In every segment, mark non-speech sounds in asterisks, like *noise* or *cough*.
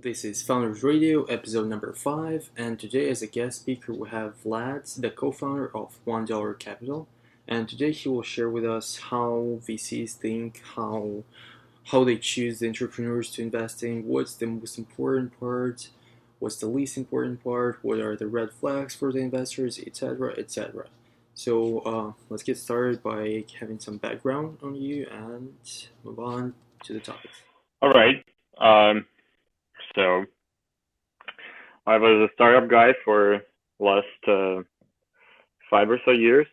This is Founders Radio, episode number 5, and today as a guest speaker we have Vlad, the co-founder of $1 Capital. And today he will share with us how VCs think, how how they choose the entrepreneurs to invest in, what's the most important part, what's the least important part, what are the red flags for the investors, etc., etc. So uh, let's get started by having some background on you and move on to the topic. All right. Um, so I was a startup guy for last uh, five or so years.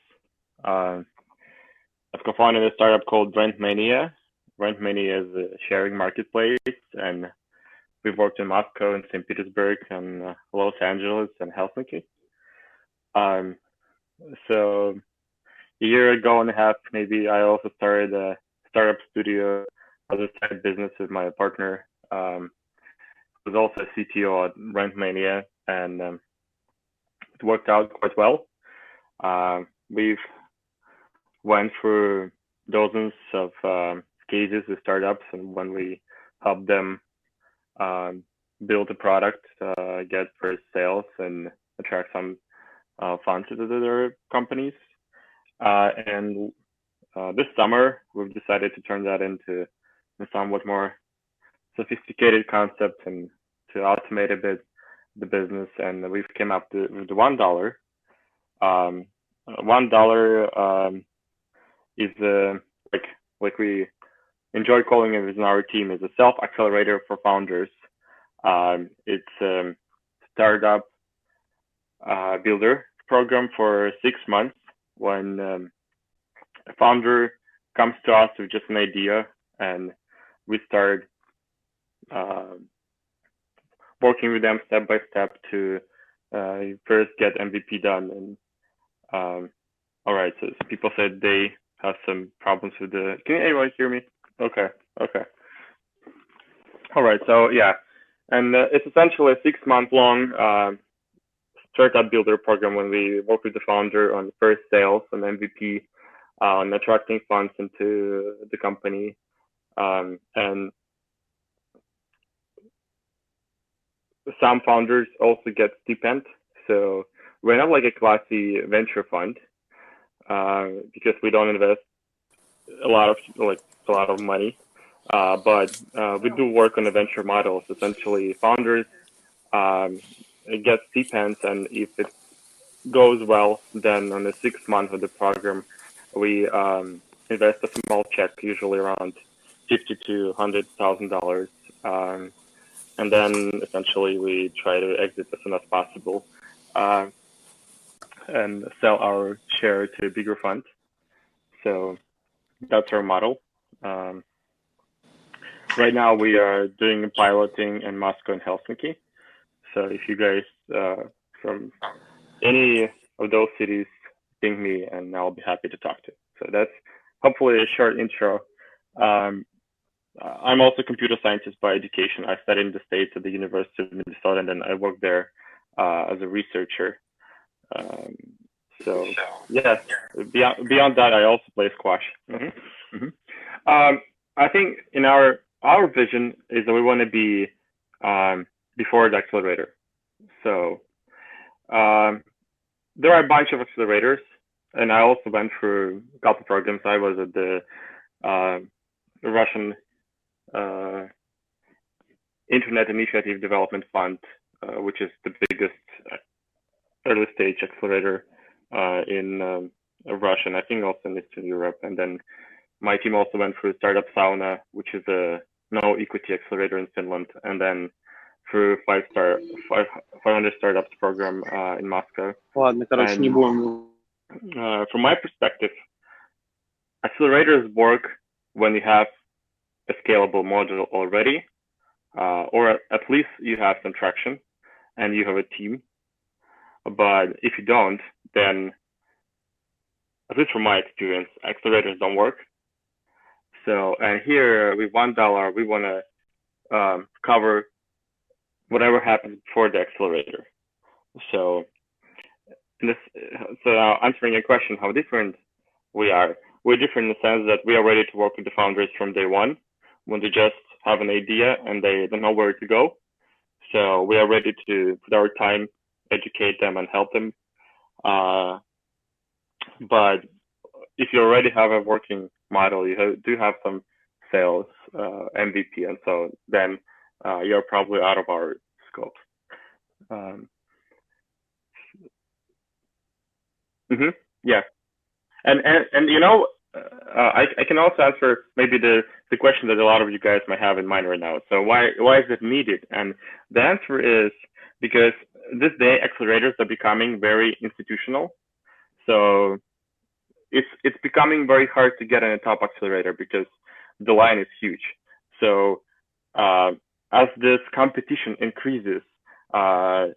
Uh, I've co-founded a startup called Rentmania. Rentmania is a sharing marketplace, and we've worked in Moscow and St. Petersburg and uh, Los Angeles and Helsinki. Um, so a year ago and a half, maybe I also started a startup studio as a side business with my partner. Um, was also CTO at Rentmania, and um, it worked out quite well. Uh, we've went through dozens of um, cases with startups, and when we help them um, build a product, uh, get first sales, and attract some uh, funds to their companies. Uh, and uh, this summer, we've decided to turn that into a somewhat more sophisticated concept and to automate a bit the business. And we've came up with the one dollar. Um, one dollar um, is a, like like we enjoy calling it within our team is a self accelerator for founders. Um, it's a startup uh, builder program for six months when um, a founder comes to us with just an idea and we start uh, working with them step by step to uh, first get MVP done. And um, all right, so, people said they have some problems with the. Can anyone hear me? Okay, okay. All right, so yeah, and uh, it's essentially a six-month long uh, startup builder program when we work with the founder on first sales and MVP uh, on attracting funds into the company. Um, and some founders also get stipend. So we're not like a classy venture fund uh, because we don't invest a lot of like a lot of money. Uh, but uh, we do work on the venture models. Essentially, founders um, get stipends, and if it goes well, then on the sixth month of the program, we um, invest a small check, usually around fifty to hundred thousand um, dollars and then essentially we try to exit as soon as possible uh, and sell our share to bigger fund. So that's our model. Um, right now we are doing piloting in Moscow and Helsinki. So if you guys uh, from any of those cities ping me and I'll be happy to talk to. You. So that's hopefully a short intro. Um, I'm also a computer scientist by education. I studied in the States at the University of Minnesota, and then I worked there uh, as a researcher. Um, so yeah, beyond beyond that, I also play squash. Mm-hmm. Mm-hmm. Um, I think in our our vision is that we want to be um, before the accelerator. So um, there are a bunch of accelerators, and I also went through a couple programs. I was at the uh, Russian uh, Internet Initiative Development Fund, uh, which is the biggest early stage accelerator uh, in um, Russia and I think also in Eastern Europe. And then my team also went through Startup Sauna, which is a no equity accelerator in Finland, and then through five star five 500 startups program uh, in Moscow. Ладно, короче, не будем. Uh, from my perspective, accelerators work when you have a scalable module already, uh, or at least you have some traction and you have a team. But if you don't, then at least from my experience, accelerators don't work. So, and here with one dollar, we want to um, cover whatever happens before the accelerator. So, this, so now answering your question, how different we are. We're different in the sense that we are ready to work with the founders from day one when they just have an idea and they don't know where to go. So we are ready to put our time, educate them, and help them. Uh, but if you already have a working model, you have, do have some sales uh, MVP, and so then uh, you're probably out of our scope. Um, hmm yeah, and and and you know, uh, I I can also answer maybe the the question that a lot of you guys might have in mind right now. So why why is it needed? And the answer is because this day accelerators are becoming very institutional. So it's it's becoming very hard to get in a top accelerator because the line is huge. So uh, as this competition increases, uh,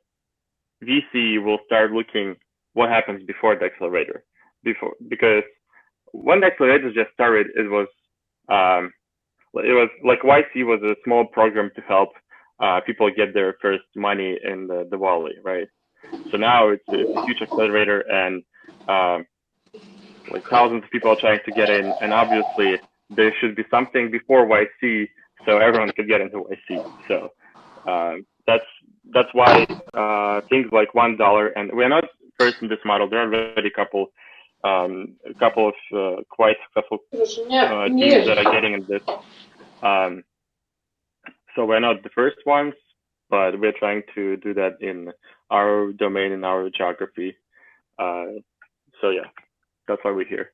VC will start looking what happens before the accelerator. Before because when the accelerator just started, it was um, it was like YC was a small program to help uh, people get their first money in the, the Valley, right? So now it's, it's a huge accelerator and um, like thousands of people are trying to get in, and obviously there should be something before YC so everyone could get into YC. So um, that's that's why uh, things like one dollar, and we're not first in this model. There are already a couple um, a couple of uh, quite successful uh, teams that are getting in this. Um, so we're not the first ones, but we're trying to do that in our domain, in our geography. Uh, so yeah, that's why we're here.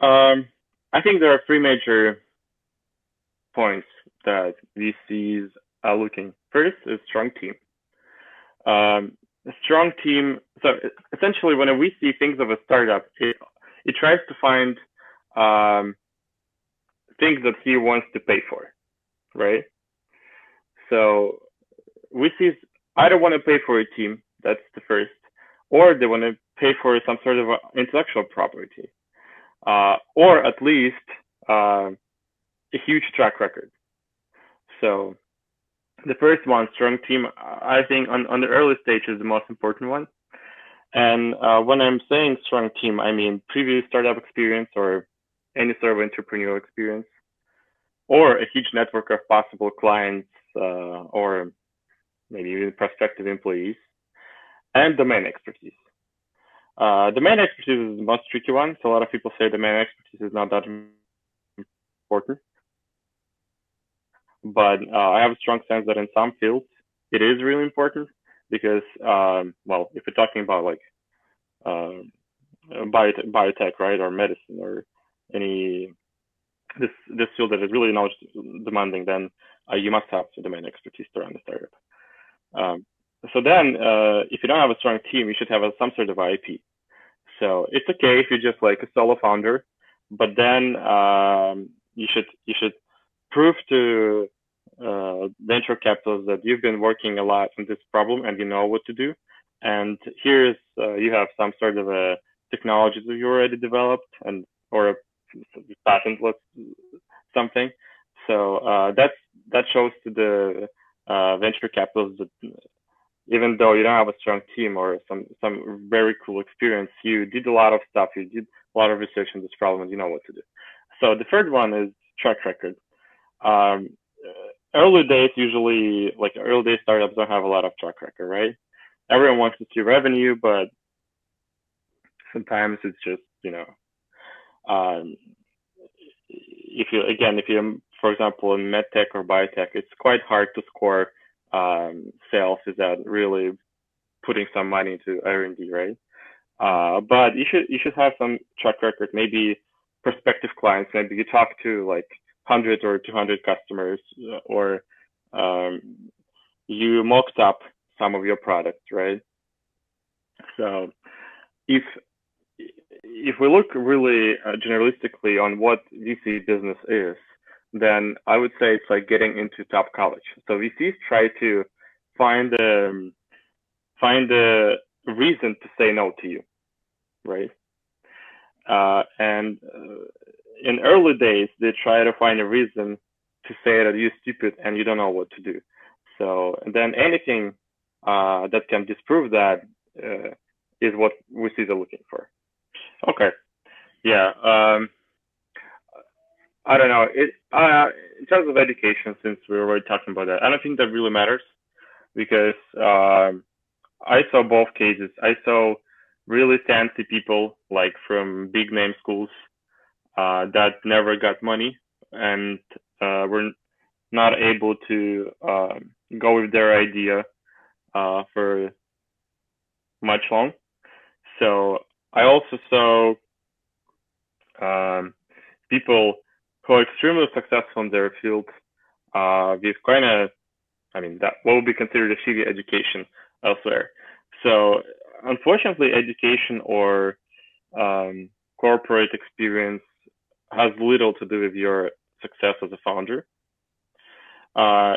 Um, I think there are three major points that VCs are looking. First is strong team. Um, a strong team. So essentially, when we see things of a startup, it, it tries to find um, things that he wants to pay for, right? So VCs either want to pay for a team, that's the first, or they want to pay for some sort of intellectual property, uh, or at least uh, a huge track record. So the first one, strong team, I think on, on the early stage is the most important one. And uh, when I'm saying strong team, I mean previous startup experience or any sort of entrepreneurial experience, or a huge network of possible clients uh, or maybe even prospective employees, and domain expertise. Uh, domain expertise is the most tricky one. So a lot of people say domain expertise is not that important. But uh, I have a strong sense that in some fields it is really important because, um, well, if we're talking about like uh, biotech, right, or medicine or any this this field that is really knowledge demanding, then uh, you must have domain expertise to run the startup. Um, so then, uh, if you don't have a strong team, you should have a, some sort of IP. So it's okay if you're just like a solo founder, but then um, you should you should prove to uh, venture capitals that you've been working a lot on this problem and you know what to do. And here's uh, you have some sort of a technology that you already developed and or a patent something. So uh, that's that shows to the uh, venture capitals that even though you don't have a strong team or some some very cool experience, you did a lot of stuff. You did a lot of research on this problem, and you know what to do. So the third one is track record. Um, early days usually, like early day startups, don't have a lot of track record, right? Everyone wants to see revenue, but sometimes it's just you know, um, if you again, if you for example in medtech or biotech, it's quite hard to score um, sales without really putting some money into R&D, right? Uh, but you should you should have some track record, maybe prospective clients. Maybe you talk to like 100 or 200 customers, or um, you mocked up some of your products, right? So if if we look really uh, generalistically on what VC business is, then I would say it's like getting into top college. So VCs try to find a um, find a reason to say no to you, right? Uh, and uh, in early days, they try to find a reason to say that you're stupid and you don't know what to do. So and then anything uh, that can disprove that uh, is what They're looking for. Okay, yeah. Um, I don't know. It uh, in terms of education, since we were already talking about that, I don't think that really matters because um, I saw both cases. I saw really fancy people like from big name schools uh, that never got money and uh, were not able to um, go with their idea uh, for much long. So I also saw um, people who are extremely successful in their field uh, with kind of, I mean, that what would be considered a shitty education elsewhere. So unfortunately, education or um, corporate experience has little to do with your success as a founder. Uh,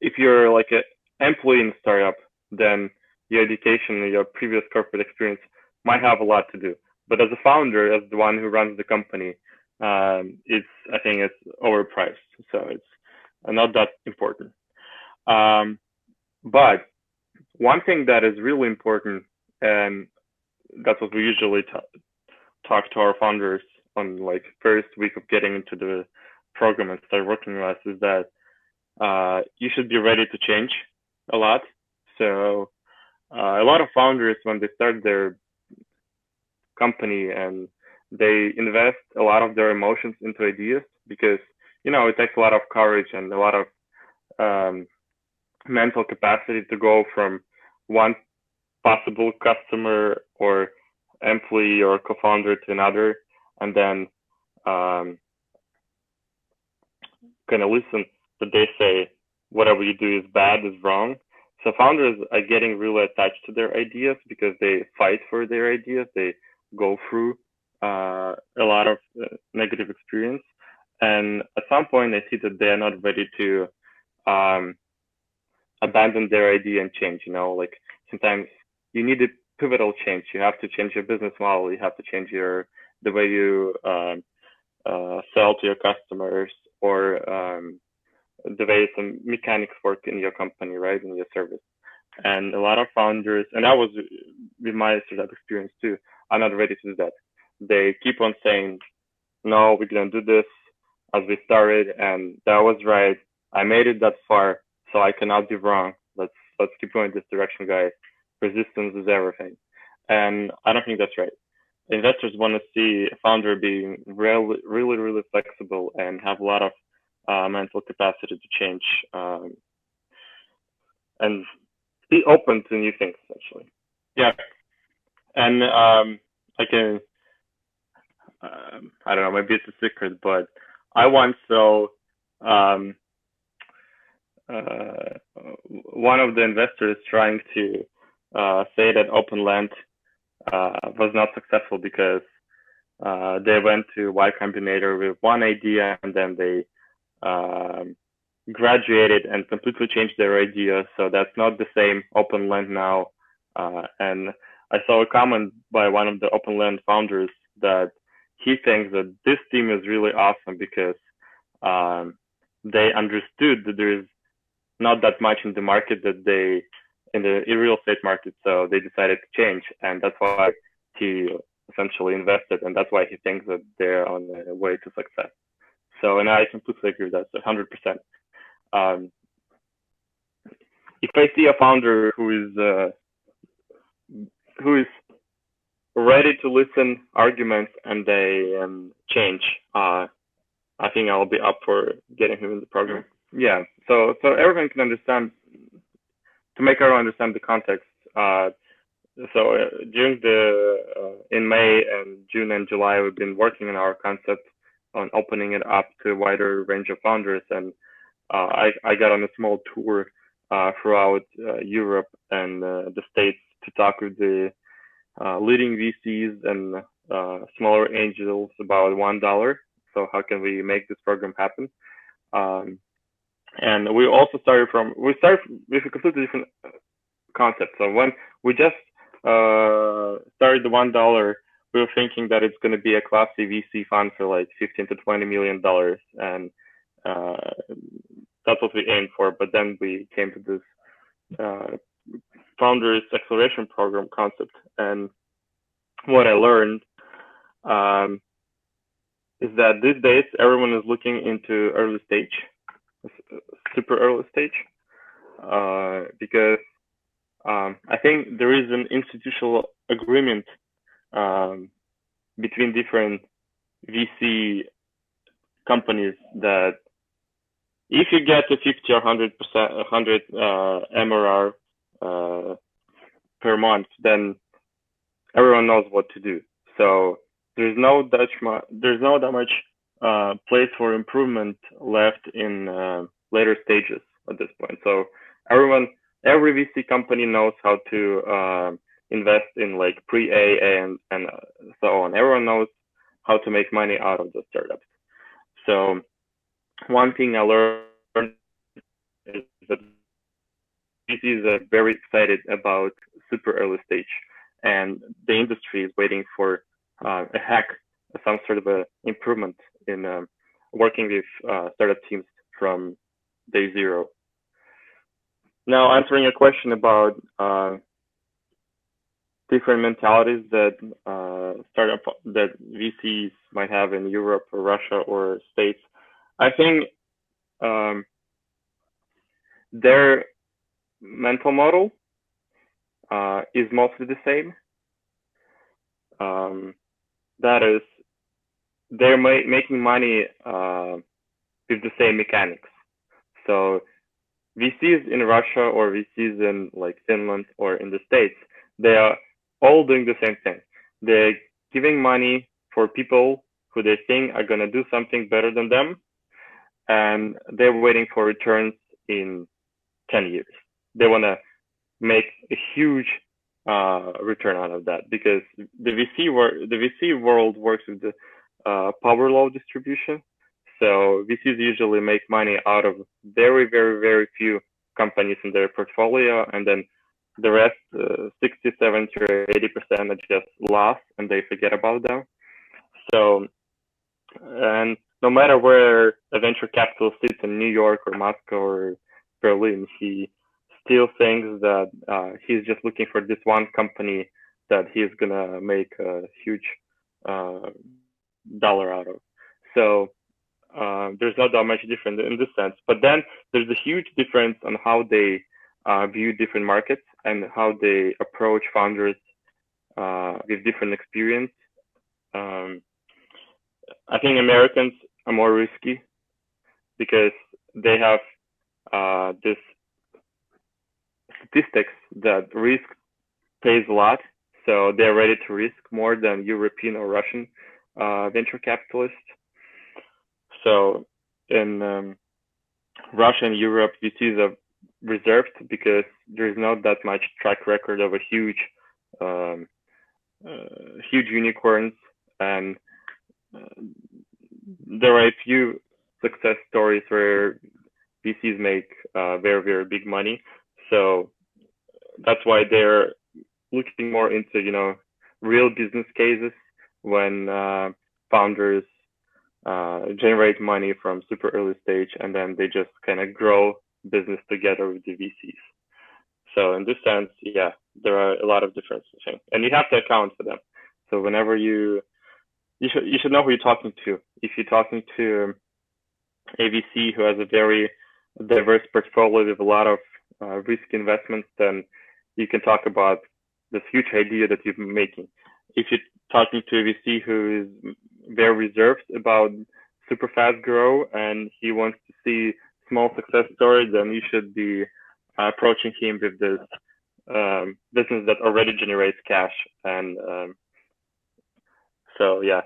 if you're like an employee in a startup, then your education, and your previous corporate experience might have a lot to do. But as a founder, as the one who runs the company, um, it's I think it's overpriced, so it's not that important. Um, but one thing that is really important, and that's what we usually t- talk to our founders on like first week of getting into the program and start working with us, is that uh, you should be ready to change a lot. So uh, a lot of founders when they start their company and they invest a lot of their emotions into ideas because you know it takes a lot of courage and a lot of um, mental capacity to go from one possible customer or employee or co-founder to another and then um, kind of listen that they say whatever you do is bad is wrong so founders are getting really attached to their ideas because they fight for their ideas they go through uh, a lot of uh, negative experience. And at some point, they see that they are not ready to um, abandon their idea and change. You know, like sometimes you need a pivotal change. You have to change your business model. You have to change your the way you um, uh, sell to your customers or um, the way some mechanics work in your company, right, in your service. And a lot of founders, and I was with my startup experience too. I'm not ready to do that they keep on saying, no, we didn't do this as we started, and that was right. I made it that far, so I cannot be wrong. Let's let's keep going this direction, guys. Resistance is everything, and I don't think that's right. Investors want to see a founder being really, really, really flexible and have a lot of uh, mental capacity to change um, and be open to new things. Essentially, yeah. And um, I can um, I don't know, maybe it's a secret, but I once saw um, uh, one of the investors trying to say that OpenLand uh, was not successful because uh, they went to Y Combinator with one idea and then they um, graduated and completely changed their idea. So that's not the same OpenLand now. Uh, and I saw a comment by one of the OpenLand founders that he thinks that this team is really awesome because um, they understood that there is not that much in the market that they in the real estate market, so they decided to change, and that's why he essentially invested, and that's why he thinks that they're on the way to success. So, and I completely agree with that, so 100%. Um, if I see a founder who is uh, who is ready to listen arguments and they um, change, uh, I think I'll be up for getting him in the program. Yeah. So so everyone can understand to make everyone understand the context. Uh, so uh, during the uh, in May and June and July, we've been working on our concept on opening it up to a wider range of founders, and uh, I I got on a small tour uh, throughout uh, Europe and the states to talk with the uh, leading VCs and uh, smaller angels about one dollar. So how can we make this program happen? Um, and we also started from we started with a completely different concept. So when we just uh, started the one dollar, we were thinking that it's going to be a classy VC fund for like 15 to 20 million dollars, and uh, that's what we aimed for. But then we came to this uh, founders acceleration program concept and what I learned um, is that these days everyone is looking into early stage, super early stage, uh, because um, I think there is an institutional agreement um, between different VC companies that if you get to 50 or 100 percent, 100 uh, MRR uh, per month, then everyone knows what to do. So there's no that much, there's no that much uh, place for improvement left in uh, later stages at this point. So everyone, every VC company knows how to uh, invest in like pre-A and and so on. Everyone knows how to make money out of the startups. So one thing I learned is that VCs are very excited about super early stage, and the industry is waiting for uh, a hack, some sort of a improvement in um, working with uh, startup teams from day zero. Now, answering a question about uh, different mentalities that uh, startup that VCs might have in Europe or Russia or States, I think um, their mental model uh, is mostly the same. Um, that is, they're ma- making money uh, with the same mechanics. So VCs in Russia or VCs in like Finland or in the States, they are all doing the same thing. They're giving money for people who they think are going to do something better than them. And they're waiting for returns in 10 years. They want to make a huge uh, return out of that because the VC wor- the VC world works with the uh, power law distribution. So VCs usually make money out of very, very, very few companies in their portfolio, and then the rest, uh, 60, 70, or 80 percent, are just lost, and they forget about them. So, and no matter where a venture capital sits in New York or Moscow or Berlin, he still thinks that uh, he's just looking for this one company that he's gonna make a huge uh, dollar out of. So uh, there's not that much difference in this sense. But then there's a huge difference on how they uh, view different markets and how they approach founders uh, with different experience. Um, I think Americans are more risky because they have uh, this statistics that risk pays a lot, so they're ready to risk more than European or Russian uh, venture capitalists. So in um, Russia and Europe, VCs are reserved because there is not that much track record of a huge, um, uh, huge unicorns, and uh, there are a few success stories where VCs make uh, very very big money. So that's why they're looking more into you know real business cases when uh, founders uh, generate money from super early stage and then they just kind of grow business together with the VCs. So in this sense, yeah, there are a lot of differences, and you have to account for them. So whenever you you should you should know who you're talking to. If you're talking to a VC who has a very diverse portfolio with a lot of uh, risk investments, then you can talk about this huge idea that you're making. If you're talking to a VC who is very reserved about super fast grow and he wants to see small success stories, then you should be uh, approaching him with this um, business that already generates cash. And um, so, yeah.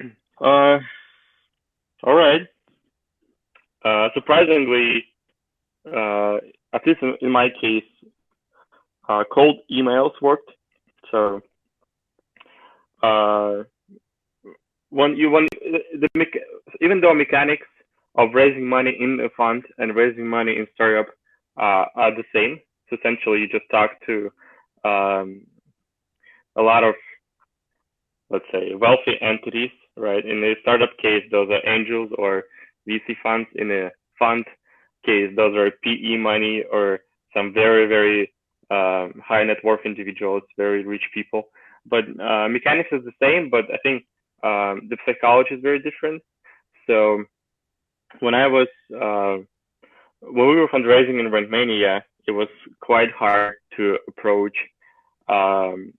*clears throat* Uh, all right. Uh, surprisingly, uh, at least in, in my case, uh, cold emails worked. So when you when the, the even though mechanics of raising money in a fund and raising money in startup uh, are the same. So essentially, you just talk to um, a lot of, let's say, wealthy entities, right? In a startup case, those are angels or VC funds. In a fund case, those are PE money or some very, very um, high net worth individuals, very rich people. But uh, mechanics is the same, but I think um, the psychology is very different. So when I was uh, when we were fundraising in Rentmania, it was quite hard to approach um,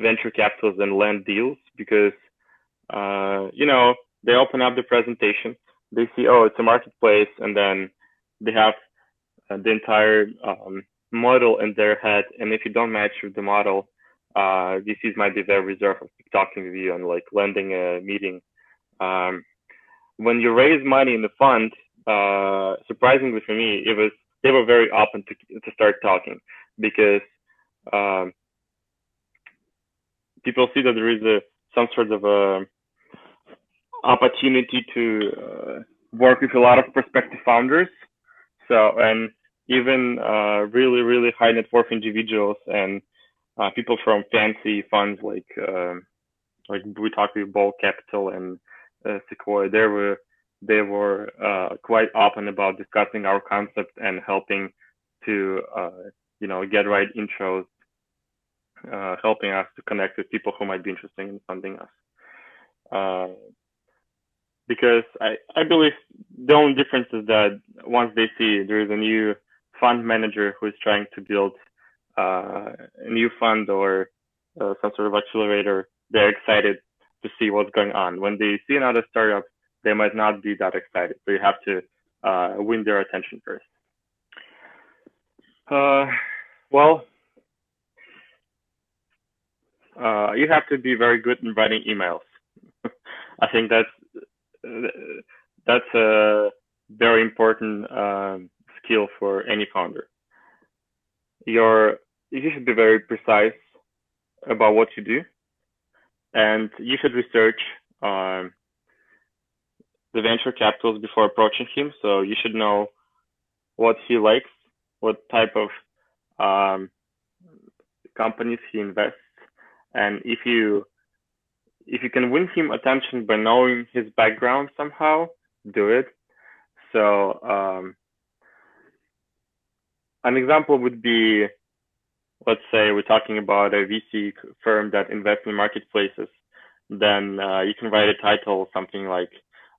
venture capitals and land deals because uh, you know they open up the presentation, they see oh it's a marketplace, and then they have uh, the entire um, model in their head, and if you don't match with the model, uh, VCs might be very reserved of talking with you and like lending a meeting. Um, when you raise money in the fund, uh, surprisingly for me, it was they were very open to to start talking because um, people see that there is a some sort of a opportunity to uh, work with a lot of prospective founders. So and even uh, really really high net worth individuals and uh, people from fancy funds like um, like we talked with Ball Capital and uh, Sequoia. They were they were uh, quite open about discussing our concept and helping to uh, you know get right intros, uh, helping us to connect with people who might be interested in funding us. Uh, because I, I believe the only difference is that once they see there is a new fund manager who is trying to build uh, a new fund or uh, some sort of accelerator, they're excited to see what's going on. When they see another startup, they might not be that excited. So you have to uh, win their attention first. Uh, well, uh, you have to be very good in writing emails. *laughs* I think that's that's a very important um, skill for any founder. Your you should be very precise about what you do, and you should research um, the venture capitals before approaching him. So you should know what he likes, what type of um, companies he invests, and if you if you can win him attention by knowing his background somehow, do it. So um, an example would be, let's say we're talking about a VC firm that invests in marketplaces. Then uh, you can write a title, something like,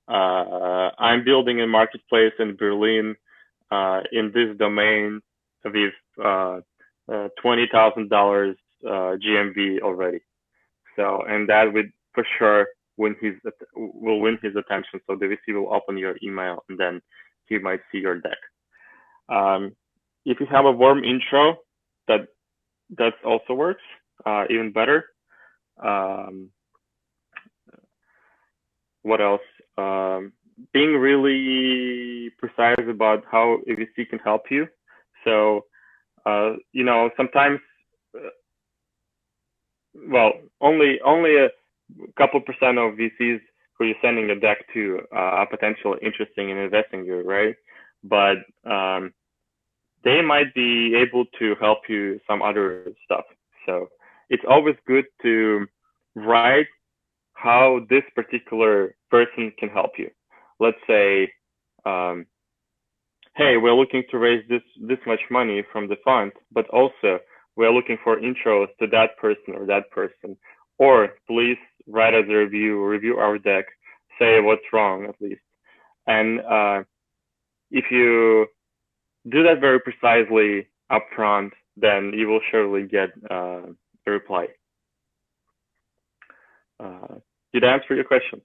uh, "I'm building a marketplace in Berlin uh, in this domain with uh, uh, twenty thousand dollars uh, GMV already." So, and that would for sure win his will win his attention. So the VC will open your email and then he might see your deck. Um, if you have a warm intro, that that also works uh, even better. Um, what else? Um, being really precise about how VC can help you. So, uh, you know, sometimes, uh, well, only only a couple percent of VCs who you're sending a deck to uh, are potentially interesting in investing you, right? But um, they might be able to help you some other stuff. So it's always good to write how this particular person can help you. Let's say, um, hey, we're looking to raise this this much money from the fund, but also we're looking for intros to that person or that person. Or please write us a review, review our deck, say what's wrong at least. And uh, if you do that very precisely upfront, then you will surely get uh, a reply. Uh, did I answer your question?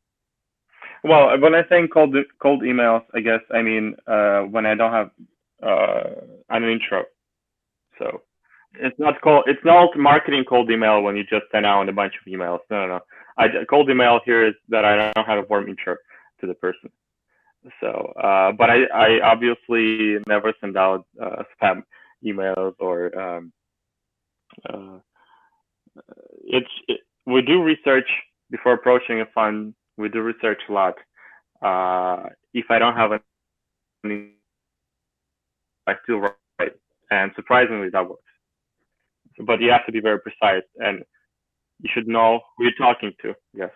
Well, when I say cold cold emails, I guess I mean uh, when I don't have uh, an intro. So it's not called it's not marketing cold email when you just send out a bunch of emails. No, no, no. I cold email here is that I don't have a warm intro to the person. So, uh, but I, I obviously never send out uh, spam emails or um, uh, it's it, we do research before approaching a fund. We do research a lot. Uh, if I don't have any, I still write, and surprisingly that works. But you have to be very precise, and you should know who you're talking to. Yes.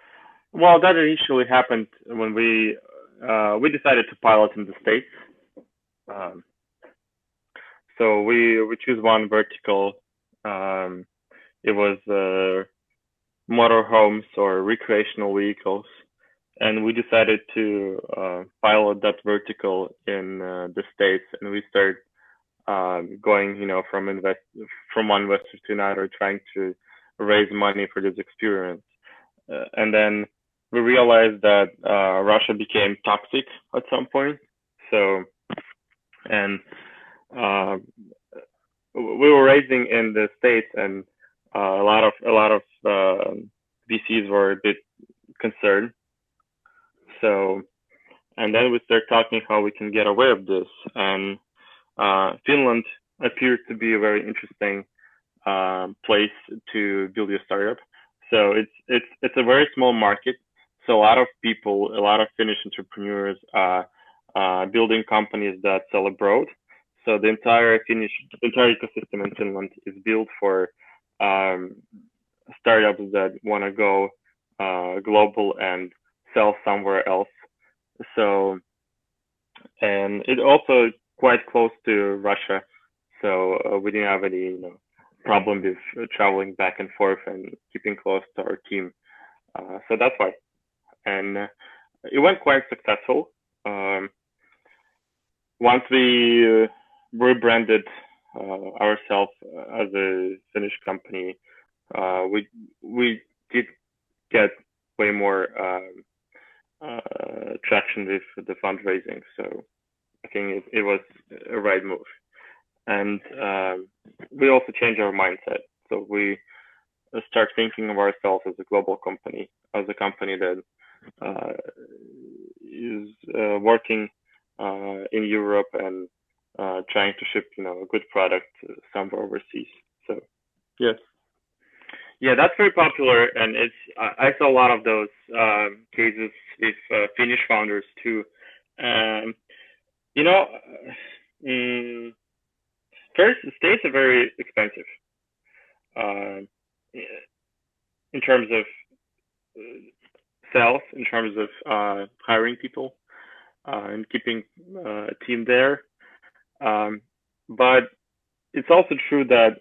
Well, that initially happened when we uh, we decided to pilot in the states. Um, so we we choose one vertical. Um, it was uh, motorhomes or recreational vehicles, and we decided to uh, pilot that vertical in uh, the states, and we started um, going, you know, from invest from one investor to another, trying to raise money for this experience, uh, and then we realized that uh, Russia became toxic at some point. So, and uh, we were raising in the states, and uh, a lot of a lot of uh, VCs were a bit concerned. So, and then we start talking how we can get away of this, and uh, Finland appeared to be a very interesting uh, place to build your startup. So it's it's it's a very small market. So a lot of people, a lot of Finnish entrepreneurs are uh, building companies that sell abroad. So the entire Finnish entire ecosystem in Finland is built for um, startups that want to go uh, global and sell somewhere else. So, and it also quite close to Russia. So uh, we didn't have any you know, problem with traveling back and forth and keeping close to our team. Uh, so that's why. And uh, it went quite successful. Um, once we uh, rebranded uh, ourselves as a Finnish company, we we did get way more um, traction with the fundraising. So I think it, it was a right move. And um, we also changed our mindset. So we start thinking of ourselves as a global company, as a company that uh, is uh, working uh, in Europe and uh, trying to ship, you know, a good product somewhere overseas. So, yes. Yeah, that's very popular, and it's I saw a lot of those um, cases with uh, Finnish founders too. Um, you know, um, first, states are very expensive uh, in terms of sales, in terms of uh, hiring people uh, and keeping uh, a team there. Um, but it's also true that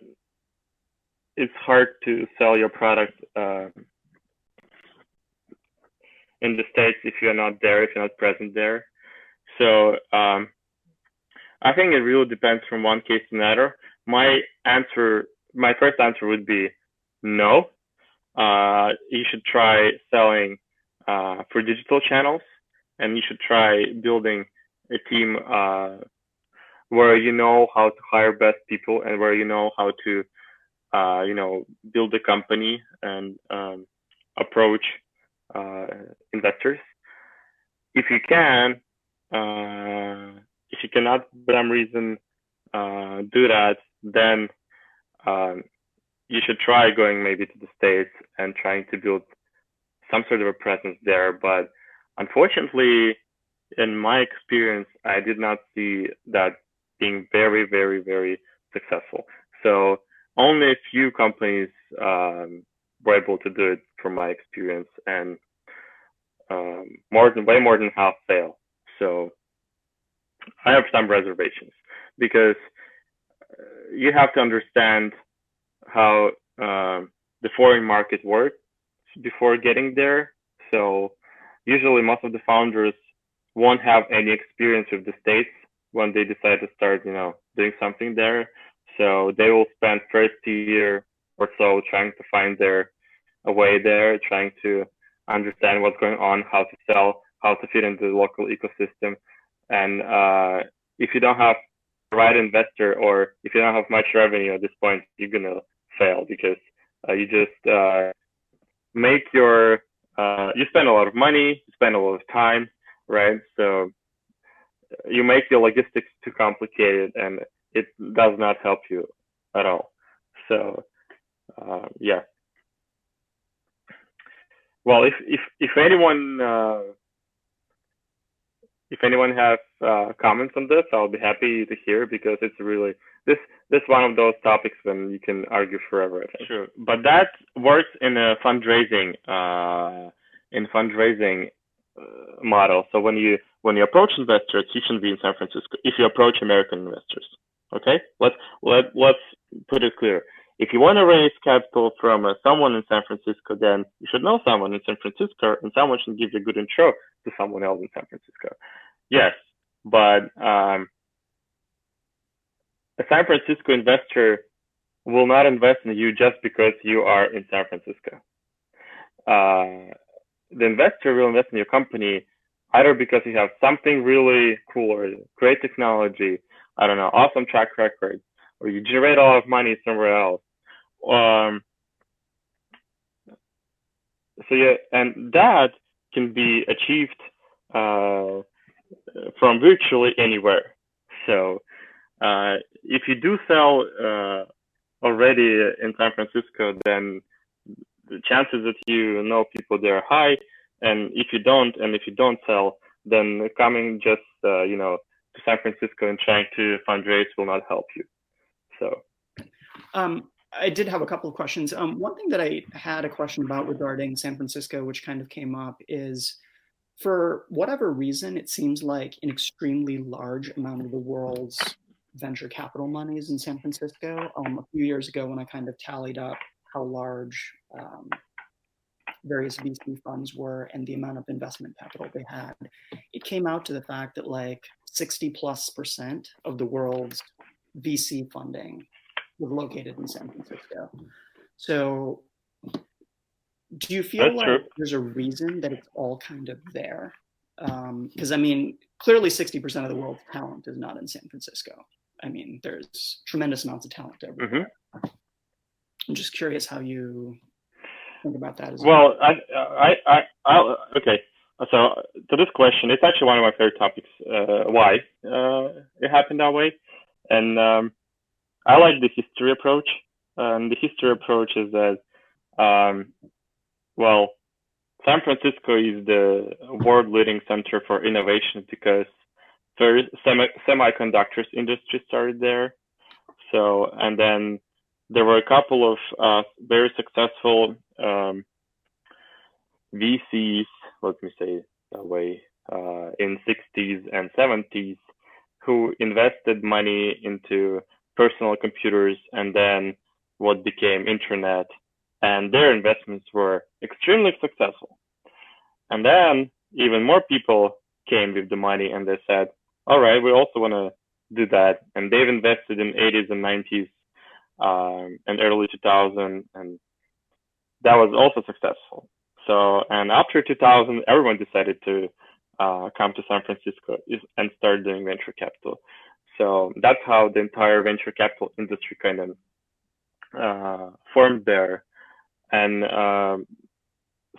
it's hard to sell your product uh, in the states if you're not there, if you're not present there. So um, I think it really depends from one case to another. My answer, my first answer would be no. Uh, you should try selling uh, for digital channels, and you should try building a team uh, where you know how to hire best people and where you know how to, uh, you know, build a company and um, approach uh, investors. If you can, uh, if you cannot, for some reason, uh, do that, then um, you should try going maybe to the States and trying to build some sort of a presence there. But unfortunately, in my experience, I did not see that being very, very, very successful. So only a few companies um, were able to do it from my experience and um, more than way more than half fail. So I have some reservations because uh, you have to understand how uh, the foreign market works before getting there. So usually most of the founders won't have any experience with the states when they decide to start, you know, doing something there. So they will spend first year or so trying to find their way there, trying to understand what's going on, how to sell, how to fit into the local ecosystem. And uh, if you don't have the right investor or if you don't have much revenue at this point, you're gonna fail because uh, you just uh, make your uh, you spend a lot of money, you spend a lot of time, right? So you make your logistics too complicated, and it does not help you at all. So uh, yeah. Well, if if if anyone uh, if anyone has uh, comments on this, I'll be happy to hear because it's really this this one of those topics when you can argue forever. I think. Sure, but that works in a fundraising uh, in fundraising uh, model. So when you when you approach investors, you shouldn't be in San Francisco. If you approach American investors, okay, let's let let's put it clear. If you want to raise capital from uh, someone in San Francisco, then you should know someone in San Francisco, and someone should give you a good intro to someone else in San Francisco. Yes, but um, a San Francisco investor will not invest in you just because you are in San Francisco. Uh, the investor will invest in your company either because you have something really cool or great technology, I don't know, awesome track record, or you generate a lot of money somewhere else. Um, so yeah, and that can be achieved uh, from virtually anywhere. So uh, if you do sell uh, already in San Francisco, then the chances that you know people there are high. And if you don't, and if you don't sell, then coming just uh, you know to San Francisco and trying to fundraise will not help you. So. Um, I did have a couple of questions. Um, one thing that I had a question about regarding San Francisco, which kind of came up, is for whatever reason, it seems like an extremely large amount of the world's venture capital monies in San Francisco. Um, a few years ago, when I kind of tallied up how large um, various VC funds were and the amount of investment capital they had, it came out to the fact that like 60 plus percent of the world's VC funding was located in San Francisco. So, do you feel That's like true. there's a reason that it's all kind of there? Because I mean, clearly 60% of the world's talent is not in San Francisco. I mean, there's tremendous amounts of talent everywhere. I'm just curious how you think about that as Well, I, I, I, I, okay. So to this question, it's actually one of my favorite topics. Uh, why uh, it happened that way, and um, I like the history approach. Um, the history approach is that, um, well, San Francisco is the world leading center for innovation because first semi- semiconductors industry started there. So, and then there were a couple of uh, very successful um, VCs, let me say that way, uh, in 60s and 70s, who invested money into personal computers and then what became internet, and their investments were extremely successful. And then even more people came with the money and they said, all right, we also want to do that. And they've invested in 80s and 90s um, and early 2000, and that was also successful. So, and after 2000, everyone decided to uh, come to San Francisco and start doing venture capital. So that's how the entire venture capital industry kind of uh, formed there. And um,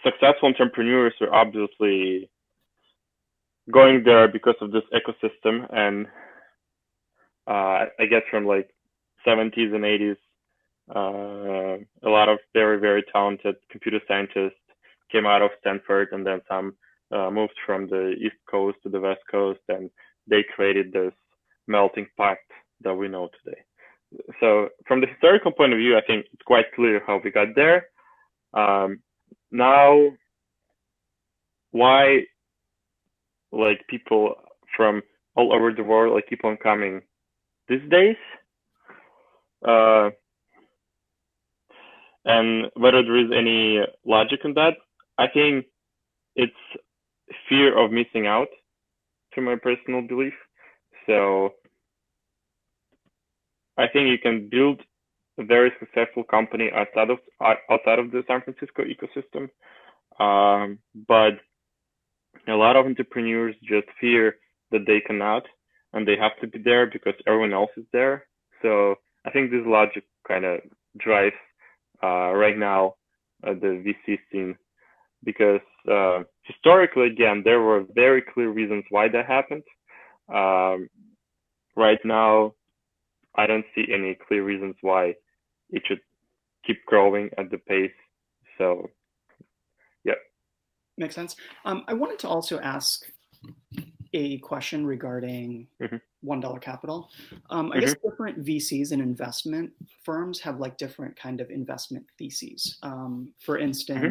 successful entrepreneurs are obviously going there because of this ecosystem. And uh, I guess from like 70s and 80s, uh, a lot of very, very talented computer scientists came out of Stanford and then some uh, moved from the East Coast to the West Coast and they created this melting pot that we know today. So from the historical point of view, I think it's quite clear how we got there. Um, now, why like people from all over the world like keep on coming these days? Uh, and whether there is any logic in that, I think it's fear of missing out, to my personal belief. So I think you can build a very successful company outside of outside of the San Francisco ecosystem, um, but a lot of entrepreneurs just fear that they cannot and they have to be there because everyone else is there. So I think this logic kind of drives uh, right now uh, the VC scene because uh, historically, again, there were very clear reasons why that happened. Um, right now, I don't see any clear reasons why it should keep growing at the pace. So, yeah. Makes sense. Um, I wanted to also ask a question regarding mm-hmm. one dollar capital. Um, I mm-hmm. guess different VCs and investment firms have like different kind of investment theses. Um, for instance, mm-hmm.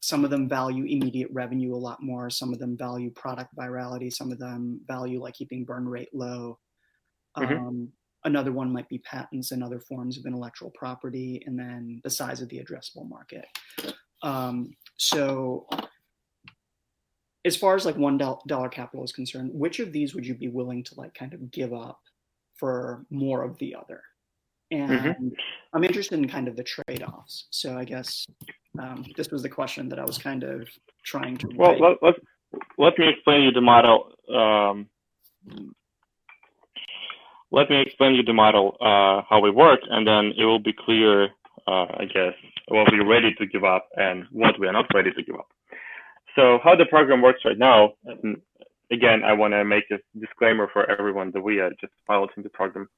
some of them value immediate revenue a lot more. Some of them value product virality. Some of them value like keeping burn rate low. Um, another one might be patents and other forms of intellectual property, and then the size of the addressable market. Um, so, as far as like one dollar capital is concerned, which of these would you be willing to like kind of give up for more of the other? Mm-hmm. And mm-hmm. I'm interested in kind of the trade offs. So, I guess um, this was the question that I was kind of trying to. Well, let, let, let me explain you the model. Um, let me explain you the model, uh, how we work, and then it will be clear, uh, I guess, what we're ready to give up and what we are not ready to give up. So how the program works right now, again, I want to make a disclaimer for everyone that we are just piloting the program.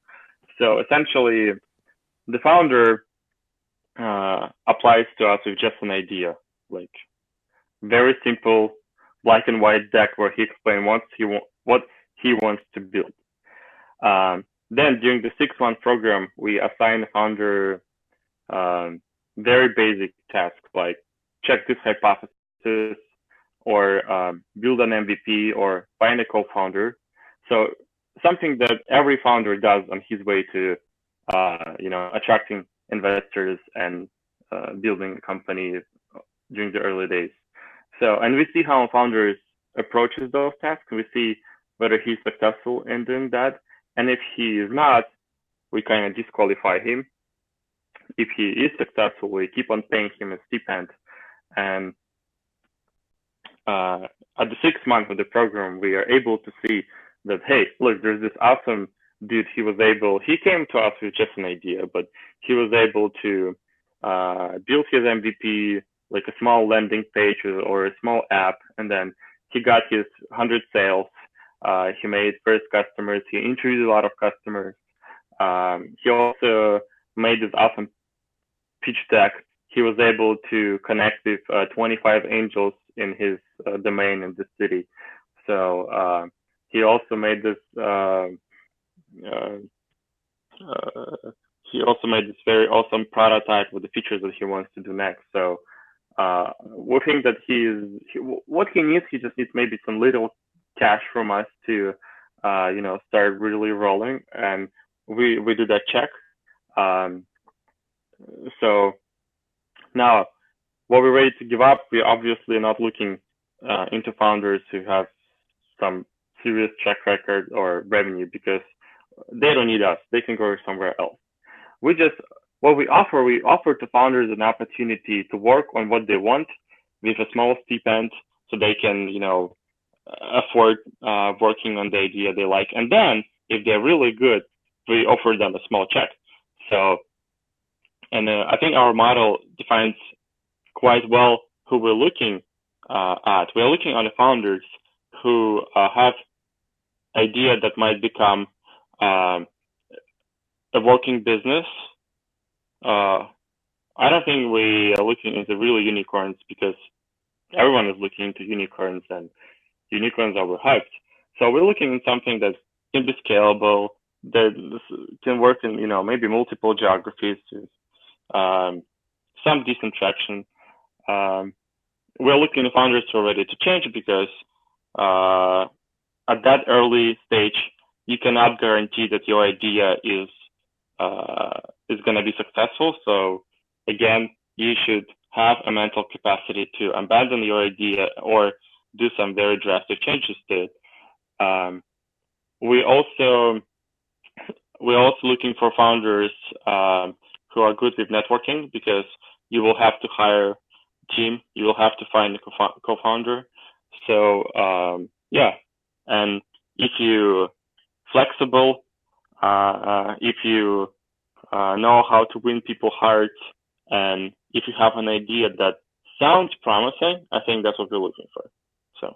So essentially, the founder uh, applies to us with just an idea, like very simple black and white deck where he explains what he wa- what he wants to build. Um, then during the six month program, we assign founder um, very basic tasks like check this hypothesis or um, build an MVP or find a co-founder. So something that every founder does on his way to, uh, you know, attracting investors and uh, building a company during the early days. So, and we see how founders approaches those tasks. We see whether he's successful in doing that. And if he is not, we kind of disqualify him. If he is successful, we keep on paying him a stipend. And uh, at the sixth month of the program, we are able to see that, hey, look, there's this awesome dude. He was able, he came to us with just an idea, but he was able to uh, build his MVP, like a small landing page or a small app, and then he got his 100 sales. Uh, he made first customers. He introduced a lot of customers. Um, he also made this awesome pitch deck. He was able to connect with uh, 25 angels in his uh, domain in the city. So uh, he also made this. Uh, uh, he also made this very awesome prototype with the features that he wants to do next. So uh, we think that he is he, what he needs. He just needs maybe some little cash from us to, uh, you know, start really rolling, and we we do that check. Um, so now, what we're ready to give up, we're obviously not looking uh, into founders who have some serious track record or revenue because they don't need us. They can go somewhere else. We just what we offer, we offer to founders an opportunity to work on what they want with a small stipend so they can, you know, afford uh, working on the idea they like. And then if they're really good, we offer them a small check. So, and uh, I think our model defines quite well who we're looking uh, at. We're looking at the founders who uh, have idea that might become um, a working business uh, I don't think we are looking into really unicorns because everyone is looking into unicorns and unicorns are overhyped. So we're looking at something that can be scalable, that can work in, you know, maybe multiple geographies, um, some decent traction. Um, we're looking at founders who are ready to change because uh, at that early stage, you cannot guarantee that your idea is uh, is going to be successful. So again, you should have a mental capacity to abandon your idea or do some very drastic changes to it. Um, we also we're also looking for founders um, who are good with networking because you will have to hire a team, you will have to find a co-founder. So um, yeah, and if you flexible, uh, uh, if you uh, know how to win people hearts, and if you have an idea that sounds promising, I think that's what we're looking for. So.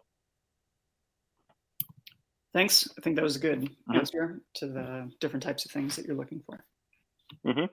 Thanks. I think that was a good mm-hmm. answer to the different types of things that you're looking for. Mm-hmm.